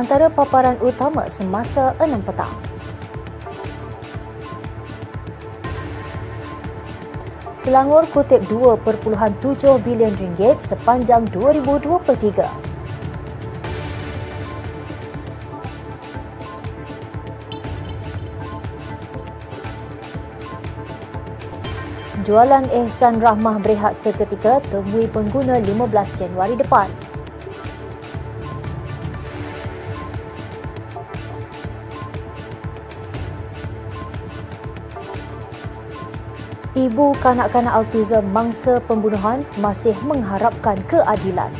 antara paparan utama semasa 6 petang. Selangor kutip 2.7 bilion ringgit sepanjang 2023. Jualan Ehsan Rahmah berehat seketika temui pengguna 15 Januari depan. Ibu kanak-kanak autism mangsa pembunuhan masih mengharapkan keadilan.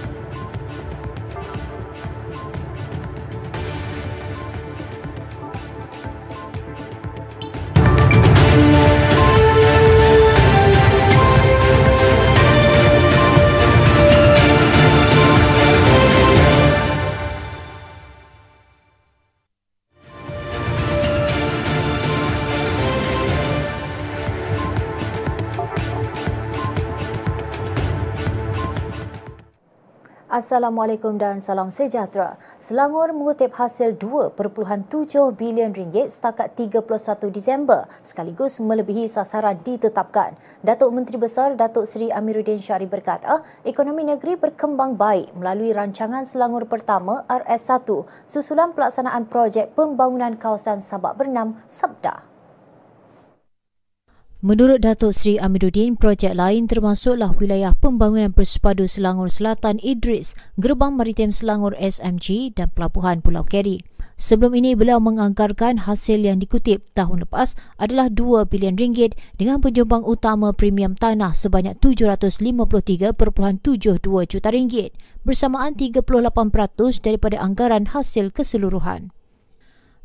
Assalamualaikum dan salam sejahtera. Selangor mengutip hasil 2.7 bilion ringgit setakat 31 Disember sekaligus melebihi sasaran ditetapkan. Datuk Menteri Besar Datuk Seri Amiruddin Syari berkata, ekonomi negeri berkembang baik melalui rancangan Selangor Pertama RS1 susulan pelaksanaan projek pembangunan kawasan Sabak Bernam Sabda. Menurut Datuk Seri Amiruddin, projek lain termasuklah wilayah pembangunan Persepadu Selangor Selatan Idris, Gerbang Maritim Selangor SMG dan Pelabuhan Pulau Keri. Sebelum ini, beliau menganggarkan hasil yang dikutip tahun lepas adalah 2 bilion ringgit dengan penjumpang utama premium tanah sebanyak 753.72 juta ringgit bersamaan 38% daripada anggaran hasil keseluruhan.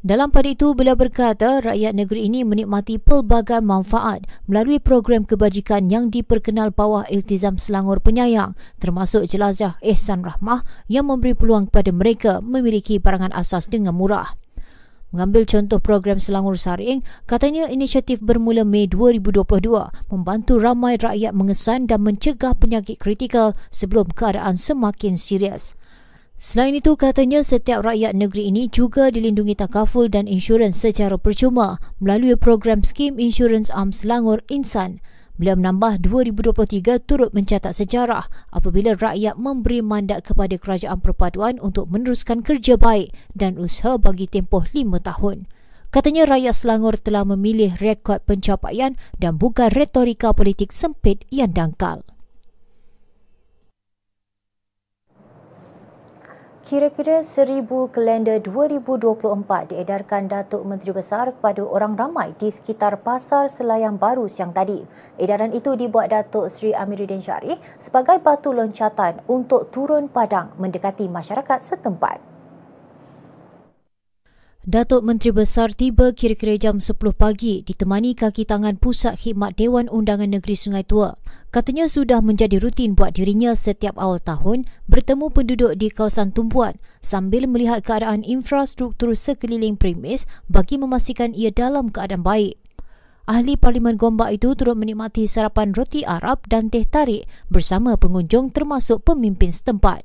Dalam pada itu, beliau berkata rakyat negeri ini menikmati pelbagai manfaat melalui program kebajikan yang diperkenal bawah Iltizam Selangor Penyayang termasuk jelajah Ehsan Rahmah yang memberi peluang kepada mereka memiliki barangan asas dengan murah. Mengambil contoh program Selangor Saring, katanya inisiatif bermula Mei 2022 membantu ramai rakyat mengesan dan mencegah penyakit kritikal sebelum keadaan semakin serius. Selain itu, katanya setiap rakyat negeri ini juga dilindungi takaful dan insurans secara percuma melalui program skim insurans am Selangor Insan. Beliau menambah 2023 turut mencatat sejarah apabila rakyat memberi mandat kepada kerajaan perpaduan untuk meneruskan kerja baik dan usaha bagi tempoh lima tahun. Katanya rakyat Selangor telah memilih rekod pencapaian dan bukan retorika politik sempit yang dangkal. Kira-kira seribu kalender 2024 diedarkan Datuk Menteri Besar kepada orang ramai di sekitar Pasar Selayang Baru siang tadi. Edaran itu dibuat Datuk Seri Amiruddin Syari sebagai batu loncatan untuk turun padang mendekati masyarakat setempat. Datuk Menteri Besar tiba kira-kira jam 10 pagi ditemani kaki tangan Pusat Khidmat Dewan Undangan Negeri Sungai Tua. Katanya sudah menjadi rutin buat dirinya setiap awal tahun bertemu penduduk di kawasan tumpuan sambil melihat keadaan infrastruktur sekeliling premis bagi memastikan ia dalam keadaan baik. Ahli Parlimen Gombak itu turut menikmati sarapan roti Arab dan teh tarik bersama pengunjung termasuk pemimpin setempat.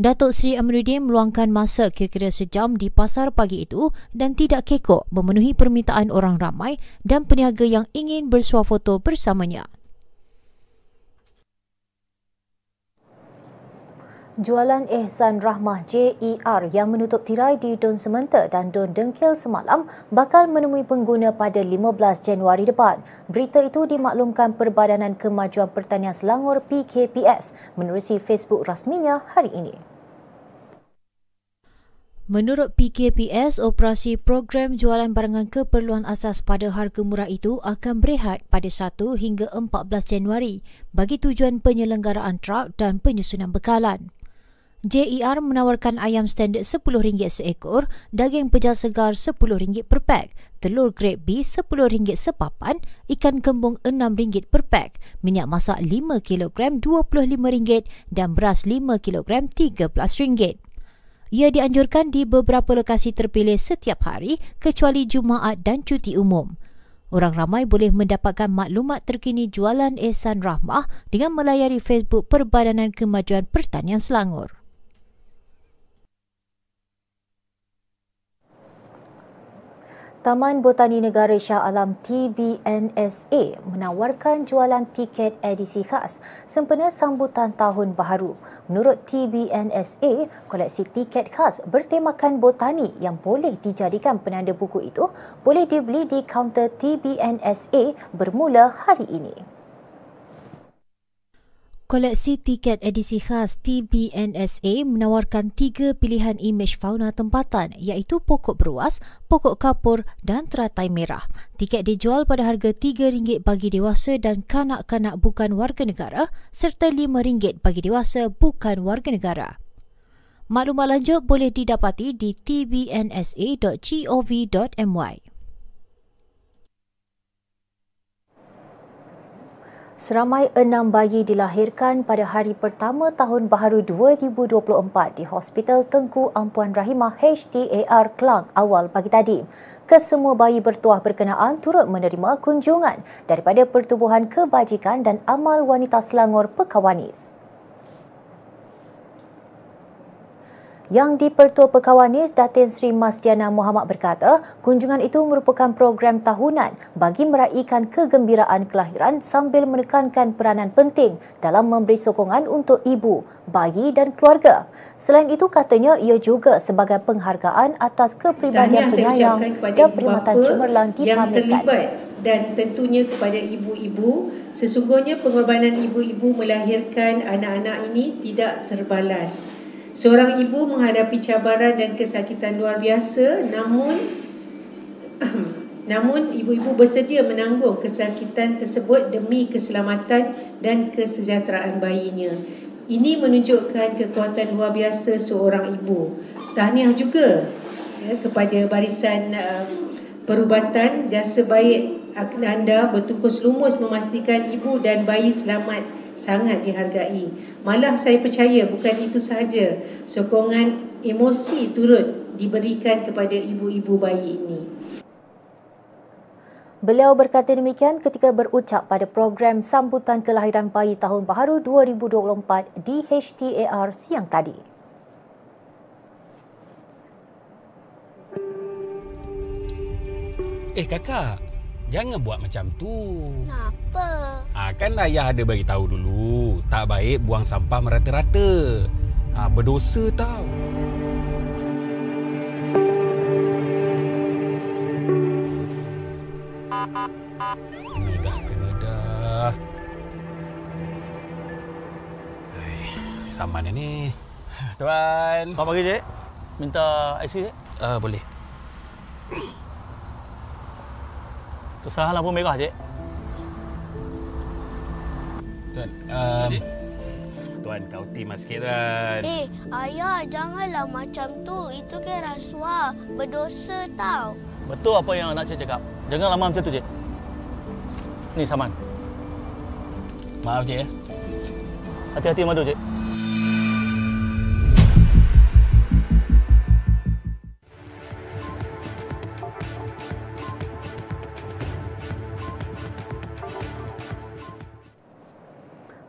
Datuk Seri Amiruddin meluangkan masa kira-kira sejam di pasar pagi itu dan tidak kekok memenuhi permintaan orang ramai dan peniaga yang ingin bersuah foto bersamanya. Jualan Ehsan Rahmah JER yang menutup tirai di Don Sementa dan Don Dengkil semalam bakal menemui pengguna pada 15 Januari depan. Berita itu dimaklumkan Perbadanan Kemajuan Pertanian Selangor PKPS menerusi Facebook rasminya hari ini. Menurut PKPS, operasi program jualan barangan keperluan asas pada harga murah itu akan berehat pada 1 hingga 14 Januari bagi tujuan penyelenggaraan truk dan penyusunan bekalan. JER menawarkan ayam standard RM10 seekor, daging pejal segar RM10 per pack, telur grade B RM10 sepapan, ikan kembung RM6 per pack, minyak masak 5 kg RM25 dan beras 5 kg RM13. Ia dianjurkan di beberapa lokasi terpilih setiap hari kecuali Jumaat dan cuti umum. Orang ramai boleh mendapatkan maklumat terkini jualan Ehsan Rahmah dengan melayari Facebook Perbadanan Kemajuan Pertanian Selangor. Taman Botani Negara Shah Alam TBNSA menawarkan jualan tiket edisi khas sempena sambutan Tahun Baharu. Menurut TBNSA, koleksi tiket khas bertemakan botani yang boleh dijadikan penanda buku itu boleh dibeli di kaunter TBNSA bermula hari ini. Koleksi tiket edisi khas TBNSA menawarkan tiga pilihan imej fauna tempatan iaitu pokok beruas, pokok kapur dan teratai merah. Tiket dijual pada harga RM3 bagi dewasa dan kanak-kanak bukan warga negara serta RM5 bagi dewasa bukan warga negara. Maklumat lanjut boleh didapati di tbnsa.gov.my. Seramai enam bayi dilahirkan pada hari pertama tahun baharu 2024 di Hospital Tengku Ampuan Rahimah HTAR Kelang awal pagi tadi. Kesemua bayi bertuah berkenaan turut menerima kunjungan daripada Pertubuhan Kebajikan dan Amal Wanita Selangor Pekawanis. Yang di-Pertua Pekawanis, Datin Sri Masdiana Muhammad berkata, kunjungan itu merupakan program tahunan bagi meraihkan kegembiraan kelahiran sambil menekankan peranan penting dalam memberi sokongan untuk ibu, bayi dan keluarga. Selain itu, katanya ia juga sebagai penghargaan atas kepribadian penyayang dan perkhidmatan cemerlang dipamerkan. Dan tentunya kepada ibu-ibu, sesungguhnya pengorbanan ibu-ibu melahirkan anak-anak ini tidak terbalas. Seorang ibu menghadapi cabaran dan kesakitan luar biasa namun namun ibu-ibu bersedia menanggung kesakitan tersebut demi keselamatan dan kesejahteraan bayinya. Ini menunjukkan kekuatan luar biasa seorang ibu. Tahniah juga ya, kepada barisan uh, perubatan jasa baik anda bertukus lumus memastikan ibu dan bayi selamat sangat dihargai. Malah saya percaya bukan itu sahaja. Sokongan emosi turut diberikan kepada ibu-ibu bayi ini. Beliau berkata demikian ketika berucap pada program sambutan kelahiran bayi tahun baharu 2024 di HTAR siang tadi. Eh kakak, Jangan buat macam tu. Kenapa? Ha, kan ayah ada bagi tahu dulu. Tak baik buang sampah merata-rata. Ha, berdosa tau. Ini dah kena dah. Saman ni. Tuan. Selamat pagi, Cik. Minta IC, Cik? Uh, boleh. Kesalahan lampu merah, Cik. Tuan, um, Tuan, kau timah sikit, Tuan. Eh, ayah, janganlah macam tu. Itu kan rasuah. Berdosa tau. Betul apa yang nak Cik cakap. Jangan lama macam tu, Cik. Ni, saman. Maaf, Cik. Ya. Hati-hati madu, Cik.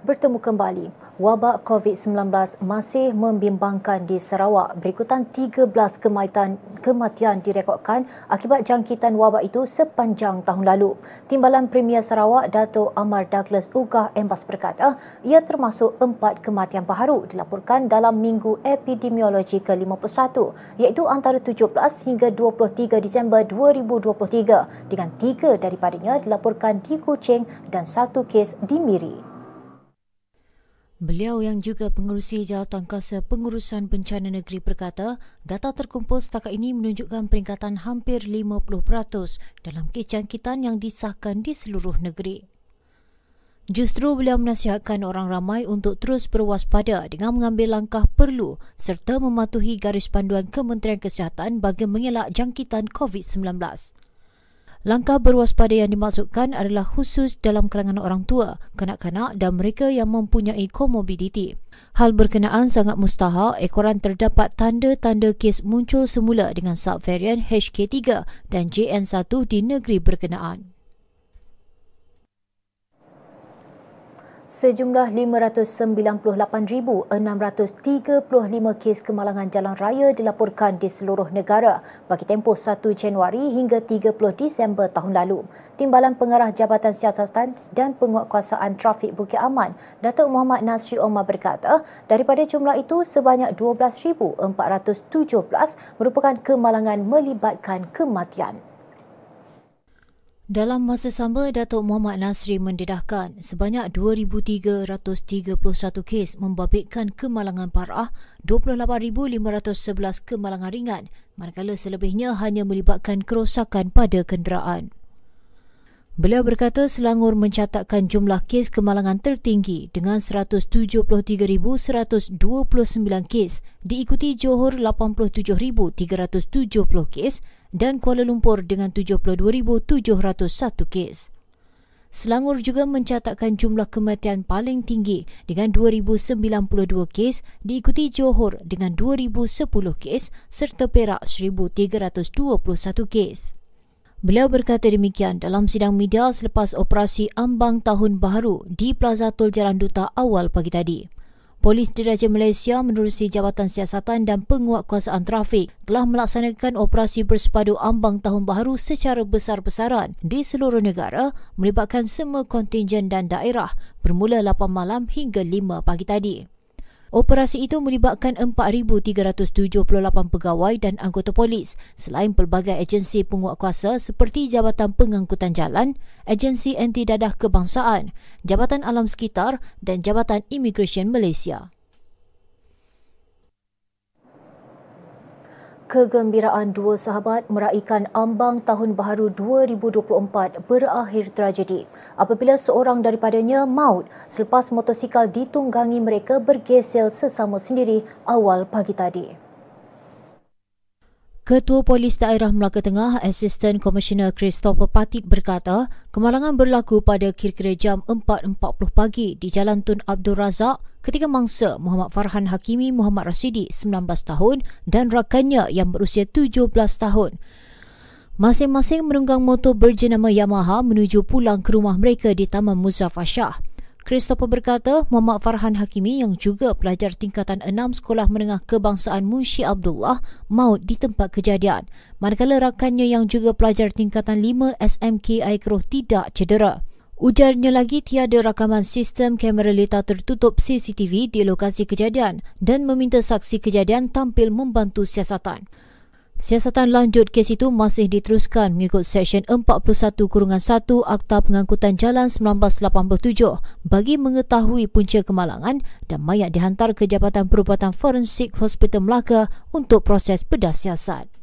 Bertemu kembali. Wabak COVID-19 masih membimbangkan di Sarawak. Berikutan 13 kematian, kematian direkodkan akibat jangkitan wabak itu sepanjang tahun lalu. Timbalan Premier Sarawak, Dato' Amar Douglas Ugah Embas berkata, ia termasuk empat kematian baharu dilaporkan dalam minggu epidemiologi ke-51 iaitu antara 17 hingga 23 Disember 2023 dengan tiga daripadanya dilaporkan di Kuching dan satu kes di Miri. Beliau yang juga pengurusi Jawatankuasa Pengurusan Bencana Negeri berkata, data terkumpul setakat ini menunjukkan peringkatan hampir 50% dalam kejangkitan yang disahkan di seluruh negeri. Justru beliau menasihatkan orang ramai untuk terus berwaspada dengan mengambil langkah perlu serta mematuhi garis panduan Kementerian Kesihatan bagi mengelak jangkitan COVID-19. Langkah berwaspada yang dimaksudkan adalah khusus dalam kalangan orang tua, kanak-kanak dan mereka yang mempunyai komorbiditi. Hal berkenaan sangat mustahak ekoran terdapat tanda-tanda kes muncul semula dengan subvarian HK3 dan JN1 di negeri berkenaan. Sejumlah 598,635 kes kemalangan jalan raya dilaporkan di seluruh negara bagi tempoh 1 Januari hingga 30 Disember tahun lalu. Timbalan Pengarah Jabatan Siasatan dan Penguatkuasaan Trafik Bukit Aman, Datuk Muhammad Nasri Omar berkata, daripada jumlah itu sebanyak 12,417 merupakan kemalangan melibatkan kematian. Dalam masa sama, Datuk Muhammad Nasri mendedahkan sebanyak 2,331 kes membabitkan kemalangan parah, 28,511 kemalangan ringan, manakala selebihnya hanya melibatkan kerosakan pada kenderaan. Beliau berkata Selangor mencatatkan jumlah kes kemalangan tertinggi dengan 173,129 kes, diikuti Johor 87,370 kes dan Kuala Lumpur dengan 72,701 kes. Selangor juga mencatatkan jumlah kematian paling tinggi dengan 2,092 kes, diikuti Johor dengan 2,010 kes serta Perak 1,321 kes. Beliau berkata demikian dalam sidang media selepas operasi ambang tahun baru di Plaza Tol Jalan Duta awal pagi tadi. Polis Diraja Malaysia menerusi Jabatan Siasatan dan Penguatkuasaan Trafik telah melaksanakan operasi bersepadu ambang tahun baru secara besar-besaran di seluruh negara melibatkan semua kontingen dan daerah bermula 8 malam hingga 5 pagi tadi. Operasi itu melibatkan 4,378 pegawai dan anggota polis selain pelbagai agensi penguatkuasa seperti Jabatan Pengangkutan Jalan, Agensi Anti Dadah Kebangsaan, Jabatan Alam Sekitar dan Jabatan Immigration Malaysia. Kegembiraan dua sahabat meraihkan ambang Tahun Baharu 2024 berakhir tragedi apabila seorang daripadanya maut selepas motosikal ditunggangi mereka bergesel sesama sendiri awal pagi tadi. Ketua Polis Daerah Melaka Tengah, Asisten Komisioner Christopher Patit berkata, kemalangan berlaku pada kira-kira jam 4.40 pagi di Jalan Tun Abdul Razak ketika mangsa Muhammad Farhan Hakimi Muhammad Rasidi 19 tahun dan rakannya yang berusia 17 tahun. Masing-masing menunggang motor berjenama Yamaha menuju pulang ke rumah mereka di Taman Muzaffar Shah. Christopher berkata Muhammad Farhan Hakimi yang juga pelajar tingkatan 6 Sekolah Menengah Kebangsaan Munshi Abdullah maut di tempat kejadian manakala rakannya yang juga pelajar tingkatan 5 SMK Aikroh tidak cedera. Ujarnya lagi tiada rakaman sistem kamera letar tertutup CCTV di lokasi kejadian dan meminta saksi kejadian tampil membantu siasatan. Siasatan lanjut kes itu masih diteruskan mengikut Seksyen 41-1 Akta Pengangkutan Jalan 1987 bagi mengetahui punca kemalangan dan mayat dihantar ke Jabatan Perubatan Forensik Hospital Melaka untuk proses bedah siasat.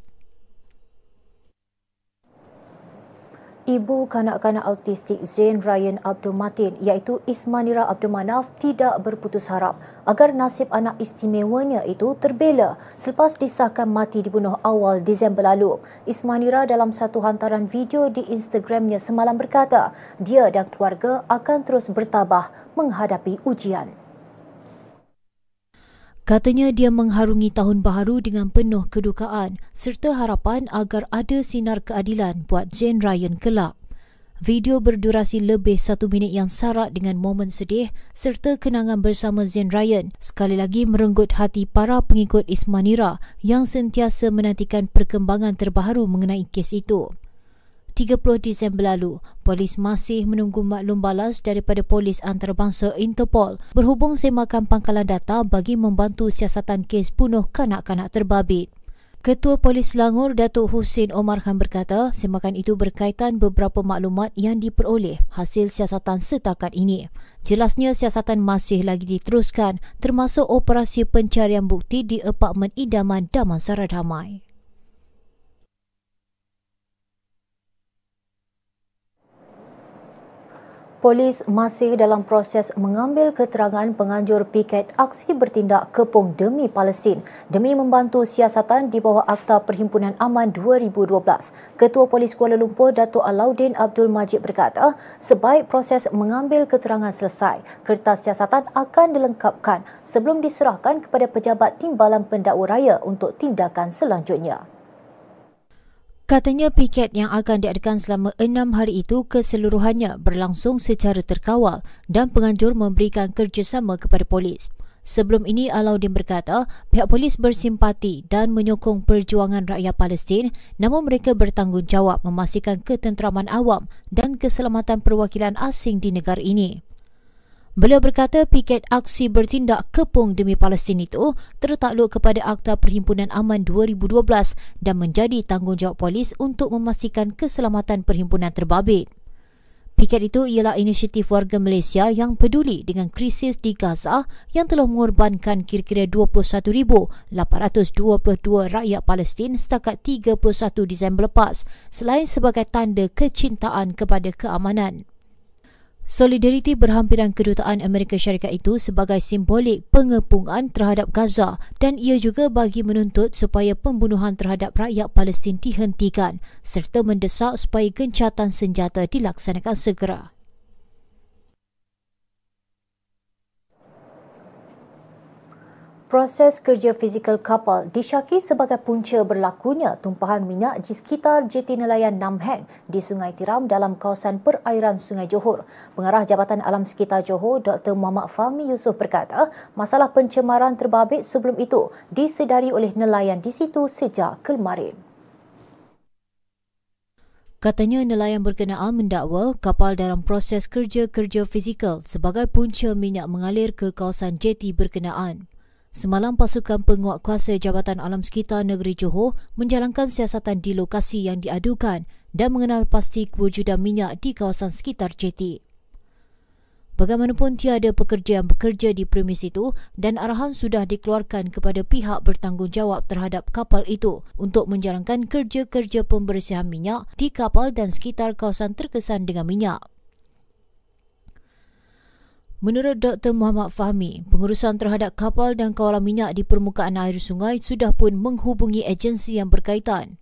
Ibu kanak-kanak autistik Zain Ryan Abdul Matin iaitu Ismanira Abdul Manaf tidak berputus harap agar nasib anak istimewanya itu terbela selepas disahkan mati dibunuh awal Disember lalu. Ismanira dalam satu hantaran video di Instagramnya semalam berkata dia dan keluarga akan terus bertabah menghadapi ujian. Katanya dia mengharungi tahun baharu dengan penuh kedukaan serta harapan agar ada sinar keadilan buat Jane Ryan kelak. Video berdurasi lebih satu minit yang sarat dengan momen sedih serta kenangan bersama Zain Ryan sekali lagi merenggut hati para pengikut Ismanira yang sentiasa menantikan perkembangan terbaru mengenai kes itu. 30 Disember lalu, polis masih menunggu maklum balas daripada polis antarabangsa Interpol berhubung semakan pangkalan data bagi membantu siasatan kes bunuh kanak-kanak terbabit. Ketua Polis Selangor Datuk Hussein Omar Khan berkata semakan itu berkaitan beberapa maklumat yang diperoleh hasil siasatan setakat ini. Jelasnya siasatan masih lagi diteruskan termasuk operasi pencarian bukti di apartmen idaman Damansara Damai. Polis masih dalam proses mengambil keterangan penganjur piket aksi bertindak kepung demi Palestin demi membantu siasatan di bawah Akta Perhimpunan Aman 2012. Ketua Polis Kuala Lumpur Datuk Alauddin Abdul Majid berkata, sebaik proses mengambil keterangan selesai, kertas siasatan akan dilengkapkan sebelum diserahkan kepada pejabat timbalan pendakwa raya untuk tindakan selanjutnya. Katanya piket yang akan diadakan selama enam hari itu keseluruhannya berlangsung secara terkawal dan penganjur memberikan kerjasama kepada polis. Sebelum ini, Alauddin berkata pihak polis bersimpati dan menyokong perjuangan rakyat Palestin namun mereka bertanggungjawab memastikan ketenteraman awam dan keselamatan perwakilan asing di negara ini. Beliau berkata piket aksi bertindak kepung demi Palestin itu tertakluk kepada Akta Perhimpunan Aman 2012 dan menjadi tanggungjawab polis untuk memastikan keselamatan perhimpunan terbabit. Piket itu ialah inisiatif warga Malaysia yang peduli dengan krisis di Gaza yang telah mengorbankan kira-kira 21,822 rakyat Palestin setakat 31 Disember lepas selain sebagai tanda kecintaan kepada keamanan. Solidariti berhampiran kedutaan Amerika Syarikat itu sebagai simbolik pengepungan terhadap Gaza dan ia juga bagi menuntut supaya pembunuhan terhadap rakyat Palestin dihentikan serta mendesak supaya gencatan senjata dilaksanakan segera. Proses kerja fizikal kapal disyaki sebagai punca berlakunya tumpahan minyak di sekitar jeti nelayan Nam Heng di Sungai Tiram dalam kawasan perairan Sungai Johor. Pengarah Jabatan Alam Sekitar Johor, Dr. Muhammad Fahmi Yusof berkata, masalah pencemaran terbabit sebelum itu disedari oleh nelayan di situ sejak kemarin. Katanya nelayan berkenaan mendakwa kapal dalam proses kerja-kerja fizikal sebagai punca minyak mengalir ke kawasan jeti berkenaan. Semalam pasukan penguat kuasa Jabatan Alam Sekitar Negeri Johor menjalankan siasatan di lokasi yang diadukan dan mengenal pasti kewujudan minyak di kawasan sekitar jeti. Bagaimanapun tiada pekerja yang bekerja di premis itu dan arahan sudah dikeluarkan kepada pihak bertanggungjawab terhadap kapal itu untuk menjalankan kerja-kerja pembersihan minyak di kapal dan sekitar kawasan terkesan dengan minyak. Menurut Dr. Muhammad Fahmi, pengurusan terhadap kapal dan kawalan minyak di permukaan air sungai sudah pun menghubungi agensi yang berkaitan.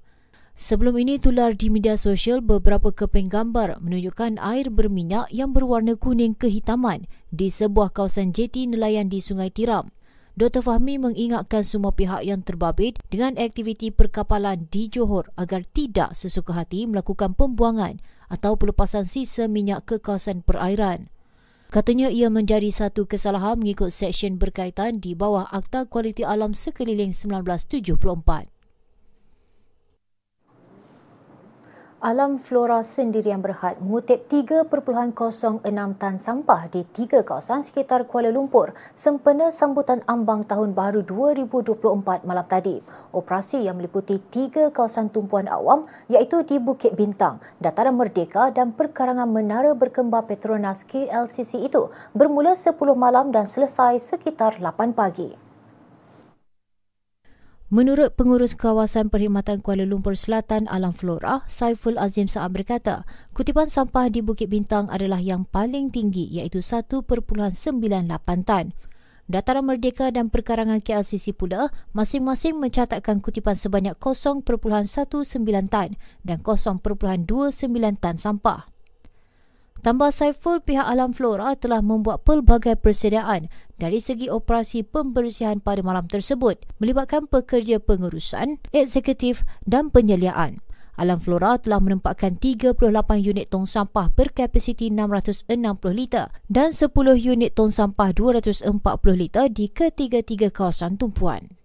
Sebelum ini tular di media sosial beberapa keping gambar menunjukkan air berminyak yang berwarna kuning kehitaman di sebuah kawasan jeti nelayan di Sungai Tiram. Dr. Fahmi mengingatkan semua pihak yang terbabit dengan aktiviti perkapalan di Johor agar tidak sesuka hati melakukan pembuangan atau pelepasan sisa minyak ke kawasan perairan. Katanya ia menjadi satu kesalahan mengikut seksyen berkaitan di bawah Akta Kualiti Alam Sekeliling 1974. Alam Flora Sendirian Berhad mengutip 3.06 tan sampah di tiga kawasan sekitar Kuala Lumpur sempena sambutan ambang tahun baru 2024 malam tadi. Operasi yang meliputi tiga kawasan tumpuan awam iaitu di Bukit Bintang, Dataran Merdeka dan perkarangan Menara Berkembar Petronas KLCC itu bermula 10 malam dan selesai sekitar 8 pagi. Menurut pengurus kawasan perkhidmatan Kuala Lumpur Selatan Alam Flora, Saiful Azim Saab berkata, kutipan sampah di Bukit Bintang adalah yang paling tinggi iaitu 1.98 tan. Dataran Merdeka dan Perkarangan KLCC pula masing-masing mencatatkan kutipan sebanyak 0.19 tan dan 0.29 tan sampah. Tambah Saiful, pihak Alam Flora telah membuat pelbagai persediaan dari segi operasi pembersihan pada malam tersebut melibatkan pekerja pengurusan, eksekutif dan penyeliaan. Alam Flora telah menempatkan 38 unit tong sampah berkapasiti 660 liter dan 10 unit tong sampah 240 liter di ketiga-tiga kawasan tumpuan.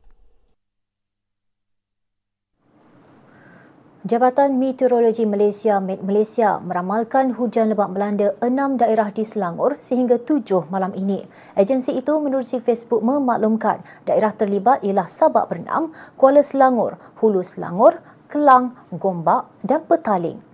Jabatan Meteorologi Malaysia Met Malaysia meramalkan hujan lebat melanda enam daerah di Selangor sehingga tujuh malam ini. Agensi itu menerusi Facebook memaklumkan daerah terlibat ialah Sabak Bernam, Kuala Selangor, Hulu Selangor, Kelang, Gombak dan Petaling.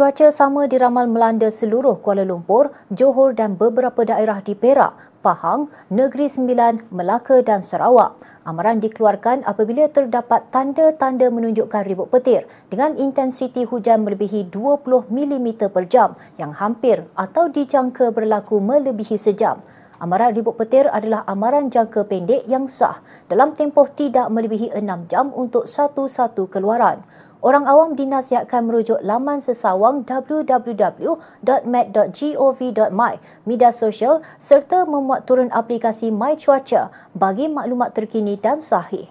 Cuaca sama diramal melanda seluruh Kuala Lumpur, Johor dan beberapa daerah di Perak, Pahang, Negeri Sembilan, Melaka dan Sarawak. Amaran dikeluarkan apabila terdapat tanda-tanda menunjukkan ribut petir dengan intensiti hujan melebihi 20 mm per jam yang hampir atau dijangka berlaku melebihi sejam. Amaran ribut petir adalah amaran jangka pendek yang sah dalam tempoh tidak melebihi 6 jam untuk satu-satu keluaran. Orang awam dinasihatkan merujuk laman sesawang www.met.gov.my, media sosial serta memuat turun aplikasi My Cuaca bagi maklumat terkini dan sahih.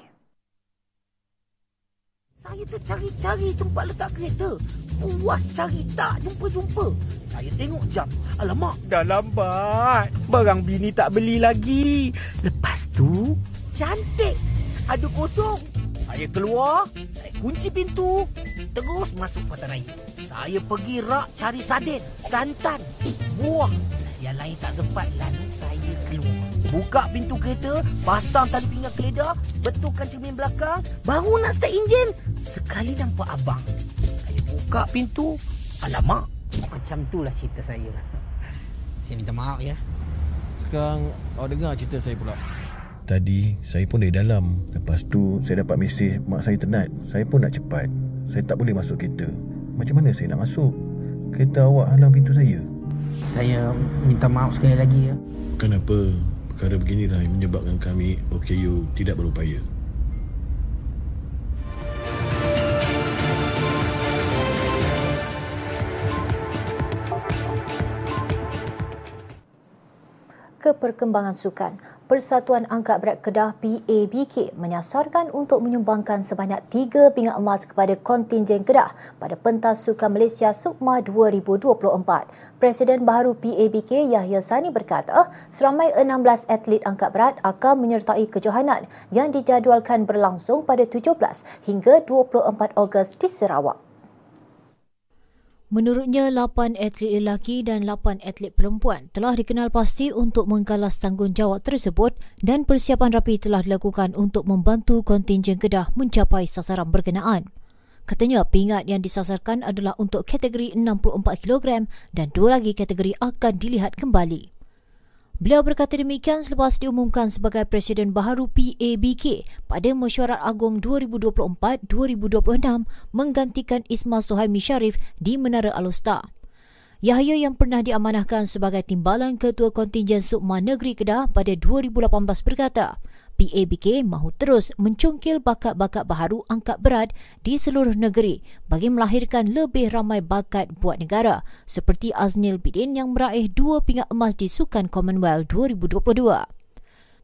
Saya tercari-cari tempat letak kereta. Puas cari tak jumpa-jumpa. Saya tengok jam. Alamak, dah lambat. Barang bini tak beli lagi. Lepas tu, cantik. Ada kosong. Saya keluar, saya kunci pintu. Terus masuk pasar raya. Saya pergi rak cari sarden, santan, buah. Yang lain tak sempat lalu saya keluar. Buka pintu kereta, pasang tali pinggang keledar, betulkan cermin belakang, baru nak start enjin. Sekali nampak abang. Saya buka pintu, alamak. Macam itulah cerita saya. Saya minta maaf ya. Sekarang awak dengar cerita saya pula. Tadi saya pun dari dalam. Lepas tu saya dapat mesej mak saya tenat. Saya pun nak cepat. Saya tak boleh masuk kereta. Macam mana saya nak masuk? Kereta awak halang pintu saya. Saya minta maaf sekali lagi ya. Kenapa perkara beginilah yang menyebabkan kami OKU tidak berupaya? ke perkembangan sukan. Persatuan Angkat Berat Kedah PABK menyasarkan untuk menyumbangkan sebanyak tiga pingat emas kepada kontingen Kedah pada pentas sukan Malaysia Sukma 2024. Presiden baharu PABK Yahya Sani berkata, seramai 16 atlet angkat berat akan menyertai kejohanan yang dijadualkan berlangsung pada 17 hingga 24 Ogos di Sarawak. Menurutnya, 8 atlet lelaki dan 8 atlet perempuan telah dikenal pasti untuk menggalas tanggungjawab tersebut dan persiapan rapi telah dilakukan untuk membantu kontingen Kedah mencapai sasaran berkenaan. Katanya pingat yang disasarkan adalah untuk kategori 64 kg dan dua lagi kategori akan dilihat kembali. Beliau berkata demikian selepas diumumkan sebagai Presiden baharu PABK pada Mesyuarat Agung 2024-2026 menggantikan Ismail Suhaimi Sharif di Menara Alusta. Yahya yang pernah diamanahkan sebagai Timbalan Ketua Kontingen Sukma Negeri Kedah pada 2018 berkata, PABK mahu terus mencungkil bakat-bakat baharu angkat berat di seluruh negeri bagi melahirkan lebih ramai bakat buat negara seperti Aznil Bidin yang meraih dua pingat emas di Sukan Commonwealth 2022.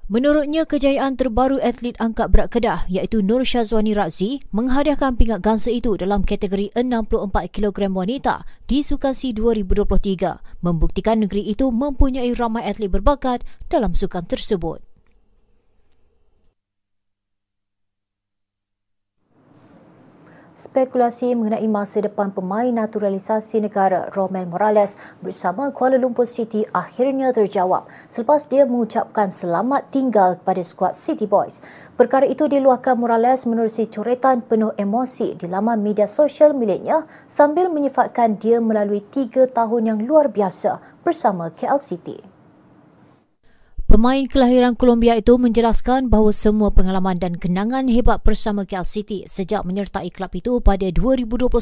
Menurutnya, kejayaan terbaru atlet angkat berat Kedah iaitu Nur Syazwani Razi menghadiahkan pingat gangsa itu dalam kategori 64 kg wanita di Sukan C 2023 membuktikan negeri itu mempunyai ramai atlet berbakat dalam sukan tersebut. Spekulasi mengenai masa depan pemain naturalisasi negara Romel Morales bersama Kuala Lumpur City akhirnya terjawab selepas dia mengucapkan selamat tinggal kepada skuad City Boys. Perkara itu diluahkan Morales menerusi coretan penuh emosi di laman media sosial miliknya sambil menyifatkan dia melalui tiga tahun yang luar biasa bersama KL City. Pemain kelahiran Colombia itu menjelaskan bahawa semua pengalaman dan kenangan hebat bersama KL City sejak menyertai klub itu pada 2021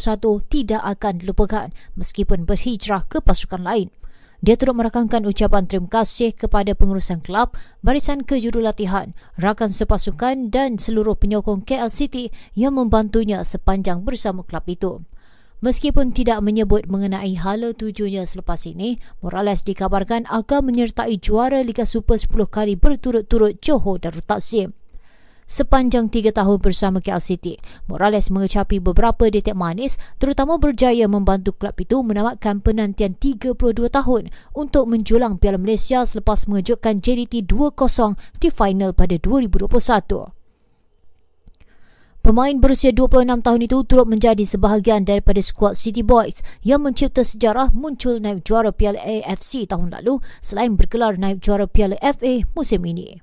tidak akan dilupakan meskipun berhijrah ke pasukan lain. Dia turut merakamkan ucapan terima kasih kepada pengurusan kelab, barisan kejurulatihan, rakan sepasukan dan seluruh penyokong KL City yang membantunya sepanjang bersama kelab itu. Meskipun tidak menyebut mengenai hala tujuannya selepas ini, Morales dikabarkan akan menyertai juara Liga Super 10 kali berturut-turut Johor Darul Taksim. Sepanjang tiga tahun bersama KL City, Morales mengecapi beberapa detik manis terutama berjaya membantu klub itu menamatkan penantian 32 tahun untuk menjulang Piala Malaysia selepas mengejutkan JDT 2-0 di final pada 2021. Pemain berusia 26 tahun itu turut menjadi sebahagian daripada skuad City Boys yang mencipta sejarah muncul naib juara Piala AFC tahun lalu selain bergelar naib juara Piala FA musim ini.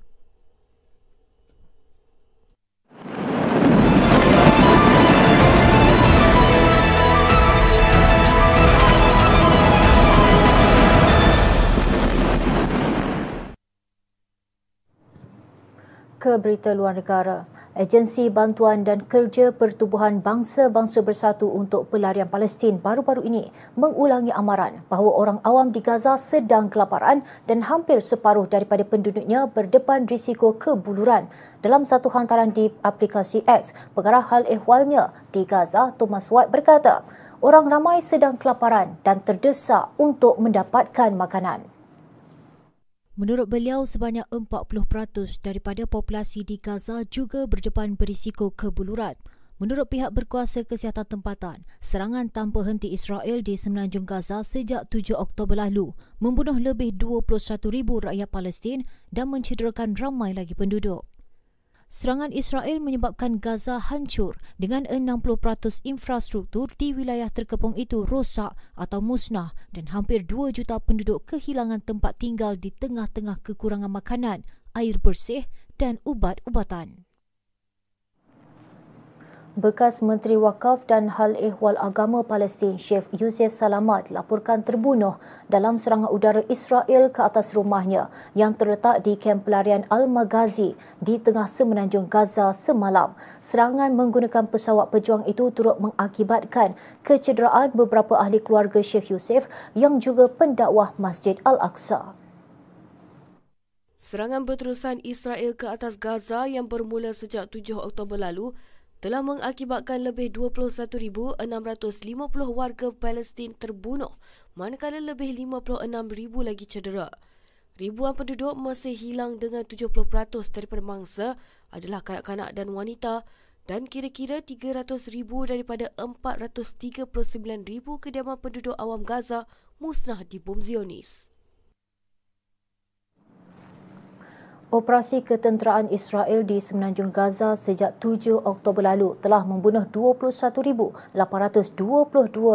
Ke berita luar negara. Agensi Bantuan dan Kerja Pertubuhan Bangsa-Bangsa Bersatu untuk Pelarian Palestin baru-baru ini mengulangi amaran bahawa orang awam di Gaza sedang kelaparan dan hampir separuh daripada penduduknya berdepan risiko kebuluran. Dalam satu hantaran di aplikasi X, pengarah hal ehwalnya di Gaza, Thomas White berkata, orang ramai sedang kelaparan dan terdesak untuk mendapatkan makanan. Menurut beliau, sebanyak 40% daripada populasi di Gaza juga berdepan berisiko kebuluran. Menurut pihak berkuasa kesihatan tempatan, serangan tanpa henti Israel di semenanjung Gaza sejak 7 Oktober lalu membunuh lebih 21,000 rakyat Palestin dan mencederakan ramai lagi penduduk. Serangan Israel menyebabkan Gaza hancur dengan 60% infrastruktur di wilayah terkepung itu rosak atau musnah dan hampir 2 juta penduduk kehilangan tempat tinggal di tengah-tengah kekurangan makanan, air bersih dan ubat-ubatan. Bekas Menteri Wakaf dan Hal Ehwal Agama Palestin Syekh Yusuf Salamat laporkan terbunuh dalam serangan udara Israel ke atas rumahnya yang terletak di kamp pelarian Al-Maghazi di tengah semenanjung Gaza semalam. Serangan menggunakan pesawat pejuang itu turut mengakibatkan kecederaan beberapa ahli keluarga Syekh Yusuf yang juga pendakwah Masjid Al-Aqsa. Serangan berterusan Israel ke atas Gaza yang bermula sejak 7 Oktober lalu telah mengakibatkan lebih 21,650 warga Palestin terbunuh manakala lebih 56,000 lagi cedera. Ribuan penduduk masih hilang dengan 70% daripada mangsa adalah kanak-kanak dan wanita dan kira-kira 300,000 daripada 439,000 kediaman penduduk awam Gaza musnah di bom Zionis. Operasi ketenteraan Israel di semenanjung Gaza sejak 7 Oktober lalu telah membunuh 21,822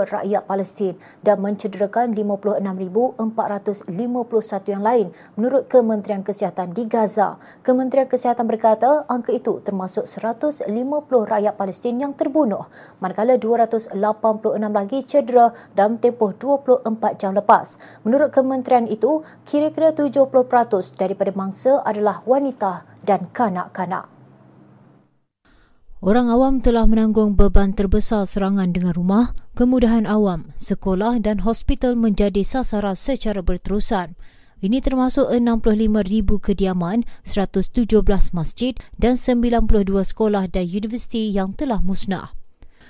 rakyat Palestin dan mencederakan 56,451 yang lain menurut Kementerian Kesihatan di Gaza. Kementerian Kesihatan berkata angka itu termasuk 150 rakyat Palestin yang terbunuh manakala 286 lagi cedera dalam tempoh 24 jam lepas. Menurut kementerian itu, kira-kira 70% daripada mangsa adalah adalah wanita dan kanak-kanak. Orang awam telah menanggung beban terbesar serangan dengan rumah, kemudahan awam, sekolah dan hospital menjadi sasaran secara berterusan. Ini termasuk 65,000 kediaman, 117 masjid dan 92 sekolah dan universiti yang telah musnah.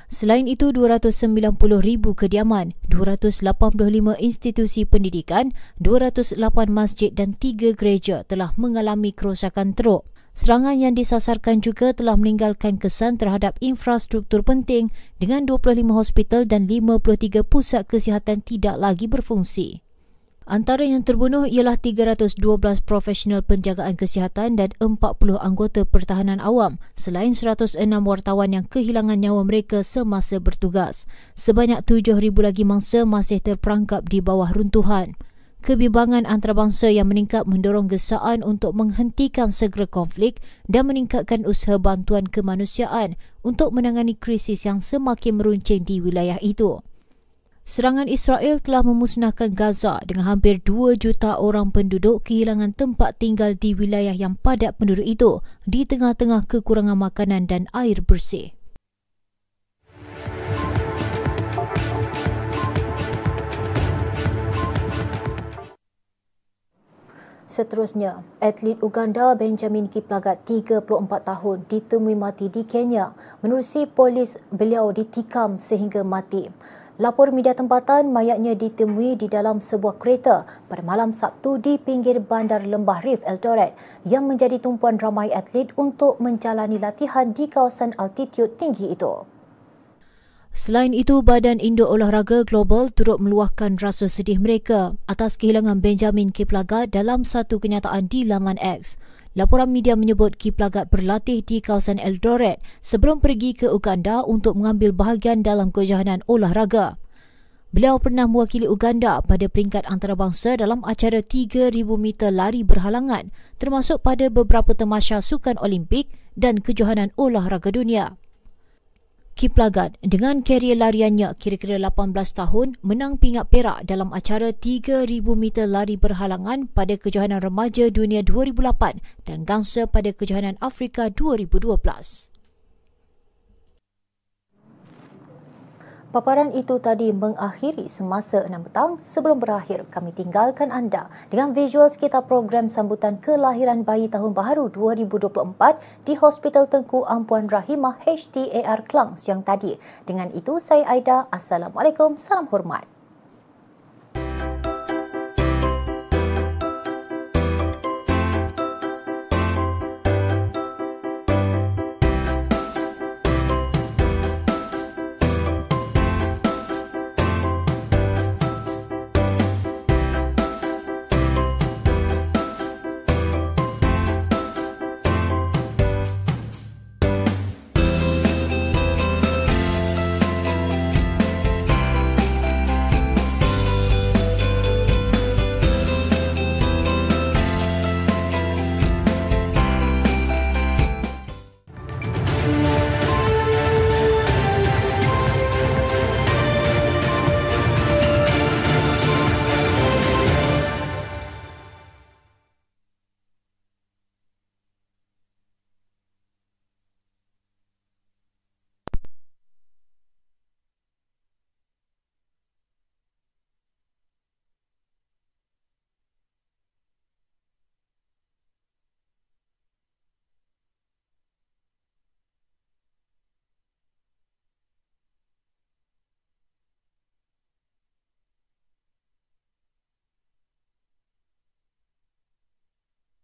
Selain itu, 290 ribu kediaman, 285 institusi pendidikan, 208 masjid dan 3 gereja telah mengalami kerosakan teruk. Serangan yang disasarkan juga telah meninggalkan kesan terhadap infrastruktur penting dengan 25 hospital dan 53 pusat kesihatan tidak lagi berfungsi. Antara yang terbunuh ialah 312 profesional penjagaan kesihatan dan 40 anggota pertahanan awam selain 106 wartawan yang kehilangan nyawa mereka semasa bertugas. Sebanyak 7,000 lagi mangsa masih terperangkap di bawah runtuhan. Kebimbangan antarabangsa yang meningkat mendorong gesaan untuk menghentikan segera konflik dan meningkatkan usaha bantuan kemanusiaan untuk menangani krisis yang semakin meruncing di wilayah itu. Serangan Israel telah memusnahkan Gaza dengan hampir 2 juta orang penduduk kehilangan tempat tinggal di wilayah yang padat penduduk itu di tengah-tengah kekurangan makanan dan air bersih. Seterusnya, atlet Uganda Benjamin Kiplagat 34 tahun ditemui mati di Kenya. Menerusi polis, beliau ditikam sehingga mati. Lapor media tempatan mayatnya ditemui di dalam sebuah kereta pada malam Sabtu di pinggir bandar Lembah Rif Eldoret yang menjadi tumpuan ramai atlet untuk menjalani latihan di kawasan altitude tinggi itu. Selain itu, Badan Indo Olahraga Global turut meluahkan rasa sedih mereka atas kehilangan Benjamin Kiplagat dalam satu kenyataan di laman X. Laporan media menyebut Kiplagat berlatih di kawasan Eldoret sebelum pergi ke Uganda untuk mengambil bahagian dalam kejohanan olahraga. Beliau pernah mewakili Uganda pada peringkat antarabangsa dalam acara 3,000 meter lari berhalangan termasuk pada beberapa temasya sukan Olimpik dan kejohanan olahraga dunia. Kiplagat dengan karier lariannya kira-kira 18 tahun menang pingat perak dalam acara 3,000 meter lari berhalangan pada kejohanan remaja dunia 2008 dan gangsa pada kejohanan Afrika 2012. Paparan itu tadi mengakhiri semasa 6 petang. Sebelum berakhir, kami tinggalkan anda dengan visual sekitar program sambutan kelahiran bayi tahun baharu 2024 di Hospital Tengku Ampuan Rahimah HTAR Kelang siang tadi. Dengan itu, saya Aida. Assalamualaikum. Salam hormat.